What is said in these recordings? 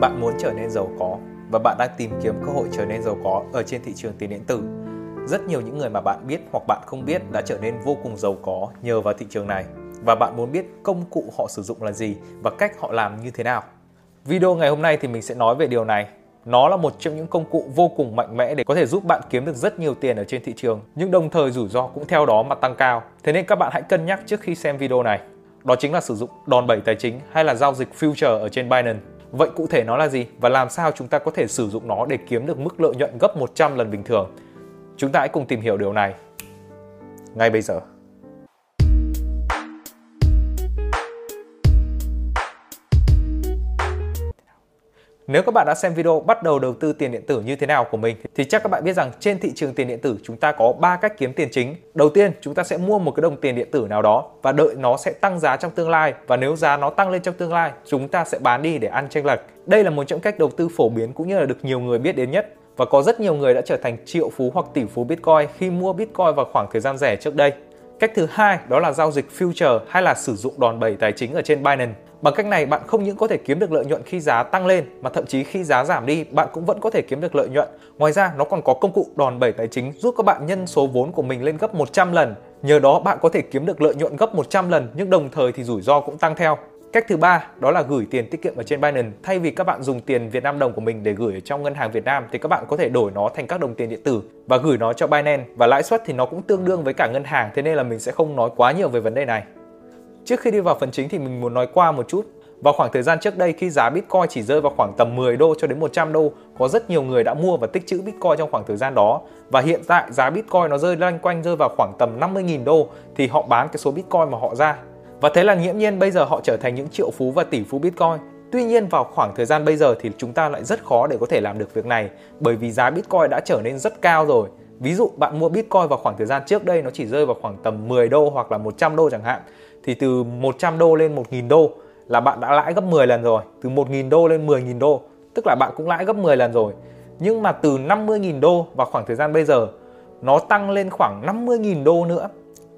Bạn muốn trở nên giàu có và bạn đang tìm kiếm cơ hội trở nên giàu có ở trên thị trường tiền điện tử. Rất nhiều những người mà bạn biết hoặc bạn không biết đã trở nên vô cùng giàu có nhờ vào thị trường này và bạn muốn biết công cụ họ sử dụng là gì và cách họ làm như thế nào. Video ngày hôm nay thì mình sẽ nói về điều này. Nó là một trong những công cụ vô cùng mạnh mẽ để có thể giúp bạn kiếm được rất nhiều tiền ở trên thị trường, nhưng đồng thời rủi ro cũng theo đó mà tăng cao. Thế nên các bạn hãy cân nhắc trước khi xem video này. Đó chính là sử dụng đòn bẩy tài chính hay là giao dịch future ở trên Binance. Vậy cụ thể nó là gì và làm sao chúng ta có thể sử dụng nó để kiếm được mức lợi nhuận gấp 100 lần bình thường? Chúng ta hãy cùng tìm hiểu điều này ngay bây giờ. Nếu các bạn đã xem video bắt đầu đầu tư tiền điện tử như thế nào của mình thì chắc các bạn biết rằng trên thị trường tiền điện tử chúng ta có 3 cách kiếm tiền chính. Đầu tiên, chúng ta sẽ mua một cái đồng tiền điện tử nào đó và đợi nó sẽ tăng giá trong tương lai và nếu giá nó tăng lên trong tương lai, chúng ta sẽ bán đi để ăn chênh lệch. Đây là một trong cách đầu tư phổ biến cũng như là được nhiều người biết đến nhất và có rất nhiều người đã trở thành triệu phú hoặc tỷ phú Bitcoin khi mua Bitcoin vào khoảng thời gian rẻ trước đây. Cách thứ hai, đó là giao dịch future hay là sử dụng đòn bẩy tài chính ở trên Binance. Bằng cách này, bạn không những có thể kiếm được lợi nhuận khi giá tăng lên, mà thậm chí khi giá giảm đi, bạn cũng vẫn có thể kiếm được lợi nhuận. Ngoài ra, nó còn có công cụ đòn bẩy tài chính giúp các bạn nhân số vốn của mình lên gấp 100 lần. Nhờ đó, bạn có thể kiếm được lợi nhuận gấp 100 lần, nhưng đồng thời thì rủi ro cũng tăng theo. Cách thứ ba đó là gửi tiền tiết kiệm ở trên Binance. Thay vì các bạn dùng tiền Việt Nam đồng của mình để gửi ở trong ngân hàng Việt Nam thì các bạn có thể đổi nó thành các đồng tiền điện tử và gửi nó cho Binance và lãi suất thì nó cũng tương đương với cả ngân hàng thế nên là mình sẽ không nói quá nhiều về vấn đề này. Trước khi đi vào phần chính thì mình muốn nói qua một chút vào khoảng thời gian trước đây khi giá Bitcoin chỉ rơi vào khoảng tầm 10 đô cho đến 100 đô, có rất nhiều người đã mua và tích trữ Bitcoin trong khoảng thời gian đó. Và hiện tại giá Bitcoin nó rơi loanh quanh rơi vào khoảng tầm 50.000 đô thì họ bán cái số Bitcoin mà họ ra. Và thế là nghiễm nhiên bây giờ họ trở thành những triệu phú và tỷ phú Bitcoin. Tuy nhiên vào khoảng thời gian bây giờ thì chúng ta lại rất khó để có thể làm được việc này, bởi vì giá Bitcoin đã trở nên rất cao rồi. Ví dụ bạn mua Bitcoin vào khoảng thời gian trước đây nó chỉ rơi vào khoảng tầm 10 đô hoặc là 100 đô chẳng hạn, thì từ 100 đô lên 1.000 đô là bạn đã lãi gấp 10 lần rồi từ 1.000 đô lên 10.000 đô, tức là bạn cũng lãi gấp 10 lần rồi nhưng mà từ 50.000 đô vào khoảng thời gian bây giờ, nó tăng lên khoảng 50.000 đô nữa,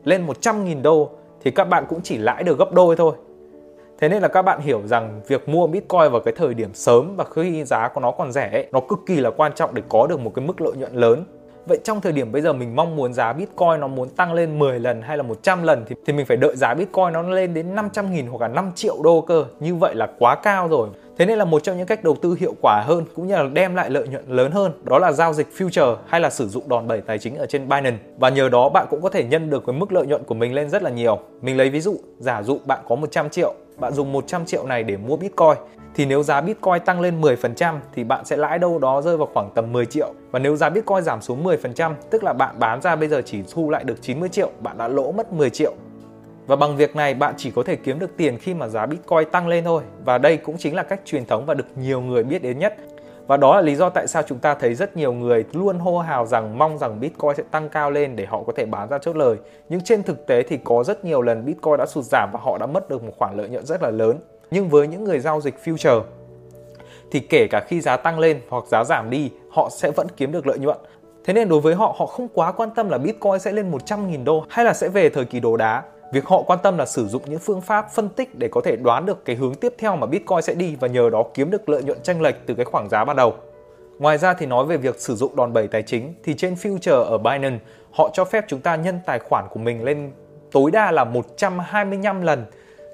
lên 100.000 đô thì các bạn cũng chỉ lãi được gấp đôi thôi. Thế nên là các bạn hiểu rằng việc mua Bitcoin vào cái thời điểm sớm và khi giá của nó còn rẻ ấy, nó cực kỳ là quan trọng để có được một cái mức lợi nhuận lớn. Vậy trong thời điểm bây giờ mình mong muốn giá Bitcoin nó muốn tăng lên 10 lần hay là 100 lần thì, thì mình phải đợi giá Bitcoin nó lên đến 500 nghìn hoặc là 5 triệu đô cơ. Như vậy là quá cao rồi. Thế nên là một trong những cách đầu tư hiệu quả hơn cũng như là đem lại lợi nhuận lớn hơn đó là giao dịch future hay là sử dụng đòn bẩy tài chính ở trên Binance và nhờ đó bạn cũng có thể nhân được cái mức lợi nhuận của mình lên rất là nhiều. Mình lấy ví dụ, giả dụ bạn có 100 triệu, bạn dùng 100 triệu này để mua Bitcoin thì nếu giá Bitcoin tăng lên 10% thì bạn sẽ lãi đâu đó rơi vào khoảng tầm 10 triệu. Và nếu giá Bitcoin giảm xuống 10%, tức là bạn bán ra bây giờ chỉ thu lại được 90 triệu, bạn đã lỗ mất 10 triệu. Và bằng việc này bạn chỉ có thể kiếm được tiền khi mà giá Bitcoin tăng lên thôi. Và đây cũng chính là cách truyền thống và được nhiều người biết đến nhất. Và đó là lý do tại sao chúng ta thấy rất nhiều người luôn hô hào rằng mong rằng Bitcoin sẽ tăng cao lên để họ có thể bán ra chốt lời. Nhưng trên thực tế thì có rất nhiều lần Bitcoin đã sụt giảm và họ đã mất được một khoản lợi nhuận rất là lớn. Nhưng với những người giao dịch future thì kể cả khi giá tăng lên hoặc giá giảm đi, họ sẽ vẫn kiếm được lợi nhuận. Thế nên đối với họ, họ không quá quan tâm là Bitcoin sẽ lên 100.000 đô hay là sẽ về thời kỳ đồ đá. Việc họ quan tâm là sử dụng những phương pháp phân tích để có thể đoán được cái hướng tiếp theo mà Bitcoin sẽ đi và nhờ đó kiếm được lợi nhuận tranh lệch từ cái khoảng giá ban đầu. Ngoài ra thì nói về việc sử dụng đòn bẩy tài chính thì trên future ở Binance họ cho phép chúng ta nhân tài khoản của mình lên tối đa là 125 lần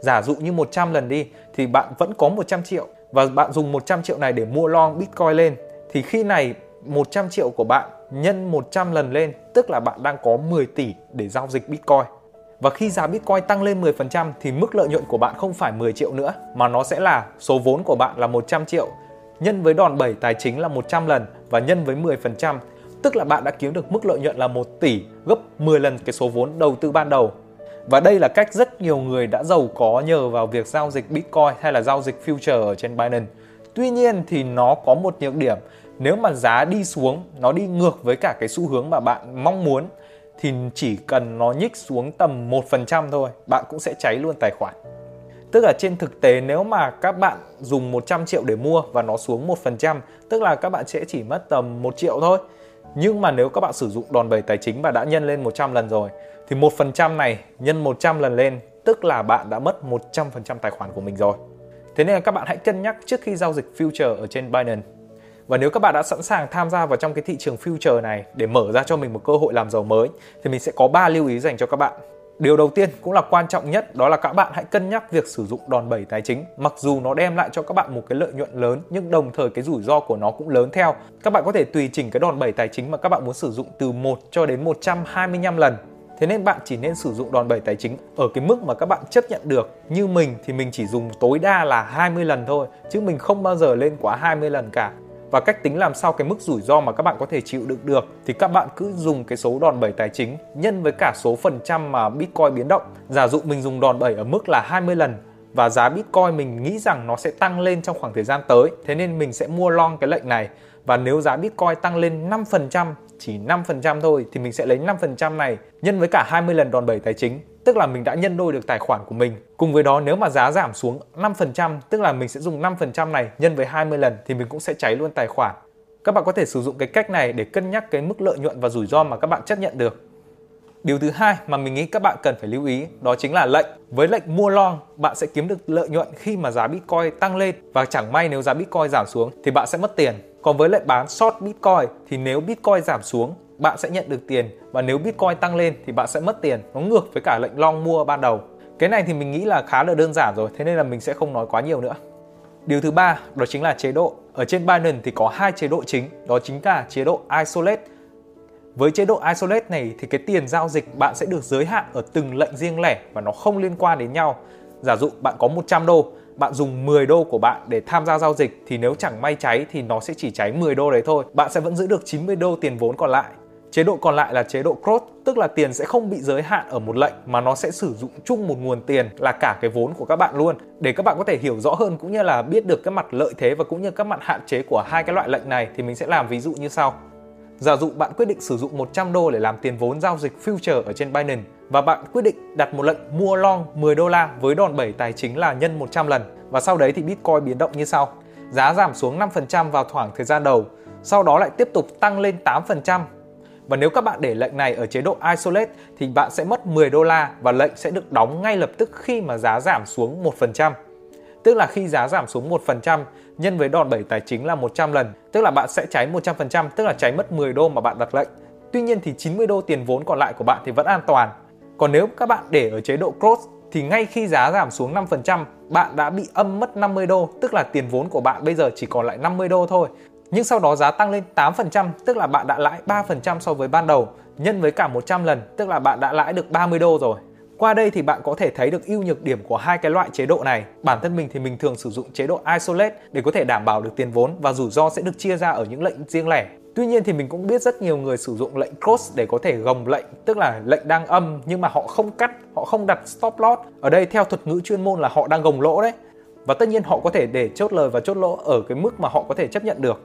giả dụ như 100 lần đi thì bạn vẫn có 100 triệu. Và bạn dùng 100 triệu này để mua long Bitcoin lên. Thì khi này 100 triệu của bạn nhân 100 lần lên tức là bạn đang có 10 tỷ để giao dịch Bitcoin. Và khi giá Bitcoin tăng lên 10% thì mức lợi nhuận của bạn không phải 10 triệu nữa mà nó sẽ là số vốn của bạn là 100 triệu. Nhân với đòn bẩy tài chính là 100 lần và nhân với 10%, tức là bạn đã kiếm được mức lợi nhuận là 1 tỷ gấp 10 lần cái số vốn đầu tư ban đầu và đây là cách rất nhiều người đã giàu có nhờ vào việc giao dịch Bitcoin hay là giao dịch future ở trên Binance. Tuy nhiên thì nó có một nhược điểm, nếu mà giá đi xuống, nó đi ngược với cả cái xu hướng mà bạn mong muốn thì chỉ cần nó nhích xuống tầm 1% thôi, bạn cũng sẽ cháy luôn tài khoản. Tức là trên thực tế nếu mà các bạn dùng 100 triệu để mua và nó xuống 1%, tức là các bạn sẽ chỉ mất tầm 1 triệu thôi. Nhưng mà nếu các bạn sử dụng đòn bẩy tài chính và đã nhân lên 100 lần rồi, thì 1% này nhân 100 lần lên, tức là bạn đã mất 100% tài khoản của mình rồi. Thế nên là các bạn hãy cân nhắc trước khi giao dịch future ở trên Binance. Và nếu các bạn đã sẵn sàng tham gia vào trong cái thị trường future này để mở ra cho mình một cơ hội làm giàu mới, thì mình sẽ có 3 lưu ý dành cho các bạn. Điều đầu tiên cũng là quan trọng nhất đó là các bạn hãy cân nhắc việc sử dụng đòn bẩy tài chính. Mặc dù nó đem lại cho các bạn một cái lợi nhuận lớn nhưng đồng thời cái rủi ro của nó cũng lớn theo. Các bạn có thể tùy chỉnh cái đòn bẩy tài chính mà các bạn muốn sử dụng từ 1 cho đến 125 lần. Thế nên bạn chỉ nên sử dụng đòn bẩy tài chính ở cái mức mà các bạn chấp nhận được. Như mình thì mình chỉ dùng tối đa là 20 lần thôi, chứ mình không bao giờ lên quá 20 lần cả và cách tính làm sao cái mức rủi ro mà các bạn có thể chịu đựng được thì các bạn cứ dùng cái số đòn bẩy tài chính nhân với cả số phần trăm mà Bitcoin biến động. Giả dụ mình dùng đòn bẩy ở mức là 20 lần và giá Bitcoin mình nghĩ rằng nó sẽ tăng lên trong khoảng thời gian tới. Thế nên mình sẽ mua long cái lệnh này. Và nếu giá Bitcoin tăng lên 5%, chỉ 5% thôi thì mình sẽ lấy 5% này nhân với cả 20 lần đòn bẩy tài chính tức là mình đã nhân đôi được tài khoản của mình. Cùng với đó nếu mà giá giảm xuống 5%, tức là mình sẽ dùng 5% này nhân với 20 lần thì mình cũng sẽ cháy luôn tài khoản. Các bạn có thể sử dụng cái cách này để cân nhắc cái mức lợi nhuận và rủi ro mà các bạn chấp nhận được. Điều thứ hai mà mình nghĩ các bạn cần phải lưu ý đó chính là lệnh. Với lệnh mua long, bạn sẽ kiếm được lợi nhuận khi mà giá Bitcoin tăng lên và chẳng may nếu giá Bitcoin giảm xuống thì bạn sẽ mất tiền. Còn với lệnh bán short Bitcoin thì nếu Bitcoin giảm xuống bạn sẽ nhận được tiền và nếu Bitcoin tăng lên thì bạn sẽ mất tiền. Nó ngược với cả lệnh long mua ban đầu. Cái này thì mình nghĩ là khá là đơn giản rồi, thế nên là mình sẽ không nói quá nhiều nữa. Điều thứ ba đó chính là chế độ. Ở trên Binance thì có hai chế độ chính, đó chính là chế độ Isolate. Với chế độ Isolate này thì cái tiền giao dịch bạn sẽ được giới hạn ở từng lệnh riêng lẻ và nó không liên quan đến nhau. Giả dụ bạn có 100 đô, bạn dùng 10 đô của bạn để tham gia giao dịch thì nếu chẳng may cháy thì nó sẽ chỉ cháy 10 đô đấy thôi. Bạn sẽ vẫn giữ được 90 đô tiền vốn còn lại. Chế độ còn lại là chế độ cross, tức là tiền sẽ không bị giới hạn ở một lệnh mà nó sẽ sử dụng chung một nguồn tiền là cả cái vốn của các bạn luôn. Để các bạn có thể hiểu rõ hơn cũng như là biết được các mặt lợi thế và cũng như các mặt hạn chế của hai cái loại lệnh này thì mình sẽ làm ví dụ như sau. Giả dụ bạn quyết định sử dụng 100 đô để làm tiền vốn giao dịch future ở trên Binance và bạn quyết định đặt một lệnh mua long 10 đô la với đòn bẩy tài chính là nhân 100 lần và sau đấy thì Bitcoin biến động như sau. Giá giảm xuống 5% vào khoảng thời gian đầu, sau đó lại tiếp tục tăng lên 8% và nếu các bạn để lệnh này ở chế độ Isolate thì bạn sẽ mất 10 đô la và lệnh sẽ được đóng ngay lập tức khi mà giá giảm xuống 1%. Tức là khi giá giảm xuống 1% nhân với đòn bẩy tài chính là 100 lần, tức là bạn sẽ cháy 100%, tức là cháy mất 10 đô mà bạn đặt lệnh. Tuy nhiên thì 90 đô tiền vốn còn lại của bạn thì vẫn an toàn. Còn nếu các bạn để ở chế độ cross thì ngay khi giá giảm xuống 5%, bạn đã bị âm mất 50 đô, tức là tiền vốn của bạn bây giờ chỉ còn lại 50 đô thôi. Nhưng sau đó giá tăng lên 8%, tức là bạn đã lãi 3% so với ban đầu, nhân với cả 100 lần, tức là bạn đã lãi được 30 đô rồi. Qua đây thì bạn có thể thấy được ưu nhược điểm của hai cái loại chế độ này. Bản thân mình thì mình thường sử dụng chế độ Isolate để có thể đảm bảo được tiền vốn và rủi ro sẽ được chia ra ở những lệnh riêng lẻ. Tuy nhiên thì mình cũng biết rất nhiều người sử dụng lệnh cross để có thể gồng lệnh, tức là lệnh đang âm nhưng mà họ không cắt, họ không đặt stop loss. Ở đây theo thuật ngữ chuyên môn là họ đang gồng lỗ đấy. Và tất nhiên họ có thể để chốt lời và chốt lỗ ở cái mức mà họ có thể chấp nhận được.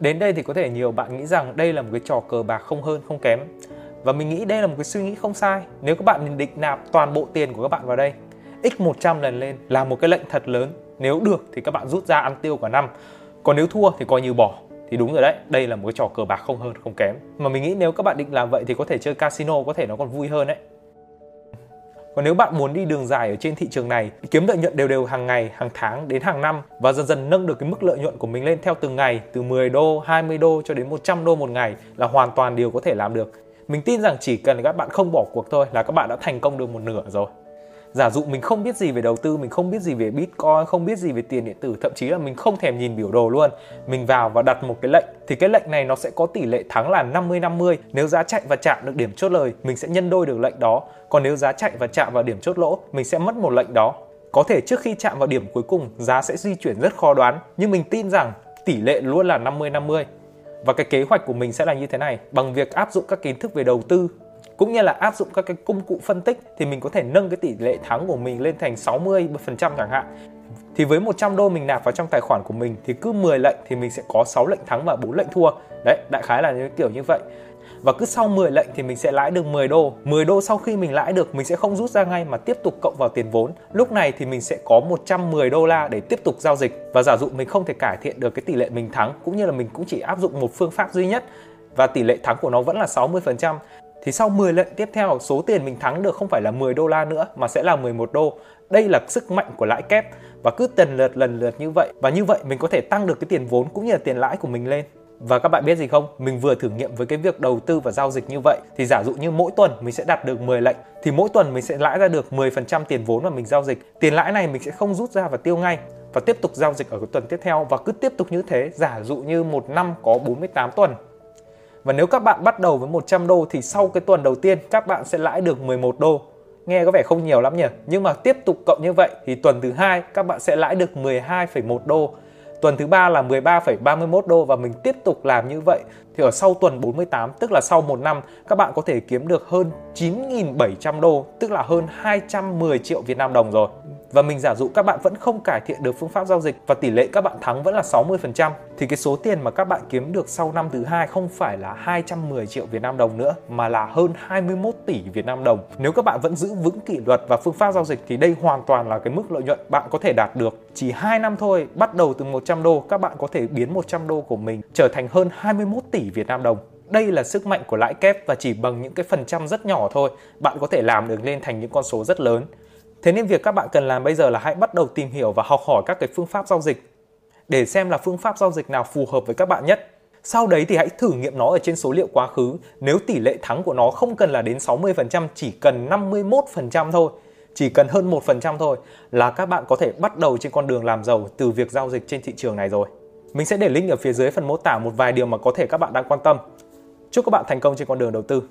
Đến đây thì có thể nhiều bạn nghĩ rằng đây là một cái trò cờ bạc không hơn không kém. Và mình nghĩ đây là một cái suy nghĩ không sai. Nếu các bạn định nạp toàn bộ tiền của các bạn vào đây, x100 lần lên là một cái lệnh thật lớn. Nếu được thì các bạn rút ra ăn tiêu cả năm. Còn nếu thua thì coi như bỏ. Thì đúng rồi đấy, đây là một cái trò cờ bạc không hơn không kém. Mà mình nghĩ nếu các bạn định làm vậy thì có thể chơi casino có thể nó còn vui hơn đấy. Còn nếu bạn muốn đi đường dài ở trên thị trường này, kiếm lợi nhuận đều đều hàng ngày, hàng tháng đến hàng năm và dần dần nâng được cái mức lợi nhuận của mình lên theo từng ngày từ 10 đô, 20 đô cho đến 100 đô một ngày là hoàn toàn điều có thể làm được. Mình tin rằng chỉ cần các bạn không bỏ cuộc thôi là các bạn đã thành công được một nửa rồi giả dụ mình không biết gì về đầu tư, mình không biết gì về bitcoin, không biết gì về tiền điện tử, thậm chí là mình không thèm nhìn biểu đồ luôn. Mình vào và đặt một cái lệnh, thì cái lệnh này nó sẽ có tỷ lệ thắng là 50 50 nếu giá chạy và chạm được điểm chốt lời, mình sẽ nhân đôi được lệnh đó. Còn nếu giá chạy và chạm vào điểm chốt lỗ, mình sẽ mất một lệnh đó. Có thể trước khi chạm vào điểm cuối cùng, giá sẽ di chuyển rất khó đoán, nhưng mình tin rằng tỷ lệ luôn là 50 50 và cái kế hoạch của mình sẽ là như thế này, bằng việc áp dụng các kiến thức về đầu tư cũng như là áp dụng các cái công cụ phân tích thì mình có thể nâng cái tỷ lệ thắng của mình lên thành 60% chẳng hạn. Thì với 100 đô mình nạp vào trong tài khoản của mình thì cứ 10 lệnh thì mình sẽ có 6 lệnh thắng và 4 lệnh thua. Đấy, đại khái là như kiểu như vậy. Và cứ sau 10 lệnh thì mình sẽ lãi được 10 đô. 10 đô sau khi mình lãi được mình sẽ không rút ra ngay mà tiếp tục cộng vào tiền vốn. Lúc này thì mình sẽ có 110 đô la để tiếp tục giao dịch. Và giả dụ mình không thể cải thiện được cái tỷ lệ mình thắng cũng như là mình cũng chỉ áp dụng một phương pháp duy nhất và tỷ lệ thắng của nó vẫn là 60% thì sau 10 lệnh tiếp theo, số tiền mình thắng được không phải là 10 đô la nữa, mà sẽ là 11 đô. Đây là sức mạnh của lãi kép, và cứ tần lượt, lần lượt như vậy và như vậy mình có thể tăng được cái tiền vốn cũng như là tiền lãi của mình lên. Và các bạn biết gì không? Mình vừa thử nghiệm với cái việc đầu tư và giao dịch như vậy thì giả dụ như mỗi tuần mình sẽ đặt được 10 lệnh, thì mỗi tuần mình sẽ lãi ra được 10% tiền vốn mà mình giao dịch. Tiền lãi này mình sẽ không rút ra và tiêu ngay, và tiếp tục giao dịch ở cái tuần tiếp theo và cứ tiếp tục như thế, giả dụ như một năm có 48 tuần và nếu các bạn bắt đầu với 100 đô thì sau cái tuần đầu tiên các bạn sẽ lãi được 11 đô. Nghe có vẻ không nhiều lắm nhỉ? Nhưng mà tiếp tục cộng như vậy thì tuần thứ hai các bạn sẽ lãi được 12,1 đô. Tuần thứ ba là 13,31 đô và mình tiếp tục làm như vậy thì ở sau tuần 48 tức là sau một năm các bạn có thể kiếm được hơn 9.700 đô tức là hơn 210 triệu Việt Nam đồng rồi và mình giả dụ các bạn vẫn không cải thiện được phương pháp giao dịch và tỷ lệ các bạn thắng vẫn là 60% thì cái số tiền mà các bạn kiếm được sau năm thứ hai không phải là 210 triệu Việt Nam đồng nữa mà là hơn 21 tỷ Việt Nam đồng. Nếu các bạn vẫn giữ vững kỷ luật và phương pháp giao dịch thì đây hoàn toàn là cái mức lợi nhuận bạn có thể đạt được. Chỉ 2 năm thôi, bắt đầu từ 100 đô, các bạn có thể biến 100 đô của mình trở thành hơn 21 tỷ Việt Nam đồng. Đây là sức mạnh của lãi kép và chỉ bằng những cái phần trăm rất nhỏ thôi, bạn có thể làm được lên thành những con số rất lớn. Thế nên việc các bạn cần làm bây giờ là hãy bắt đầu tìm hiểu và học hỏi các cái phương pháp giao dịch để xem là phương pháp giao dịch nào phù hợp với các bạn nhất. Sau đấy thì hãy thử nghiệm nó ở trên số liệu quá khứ. Nếu tỷ lệ thắng của nó không cần là đến 60%, chỉ cần 51% thôi, chỉ cần hơn 1% thôi là các bạn có thể bắt đầu trên con đường làm giàu từ việc giao dịch trên thị trường này rồi. Mình sẽ để link ở phía dưới phần mô tả một vài điều mà có thể các bạn đang quan tâm. Chúc các bạn thành công trên con đường đầu tư.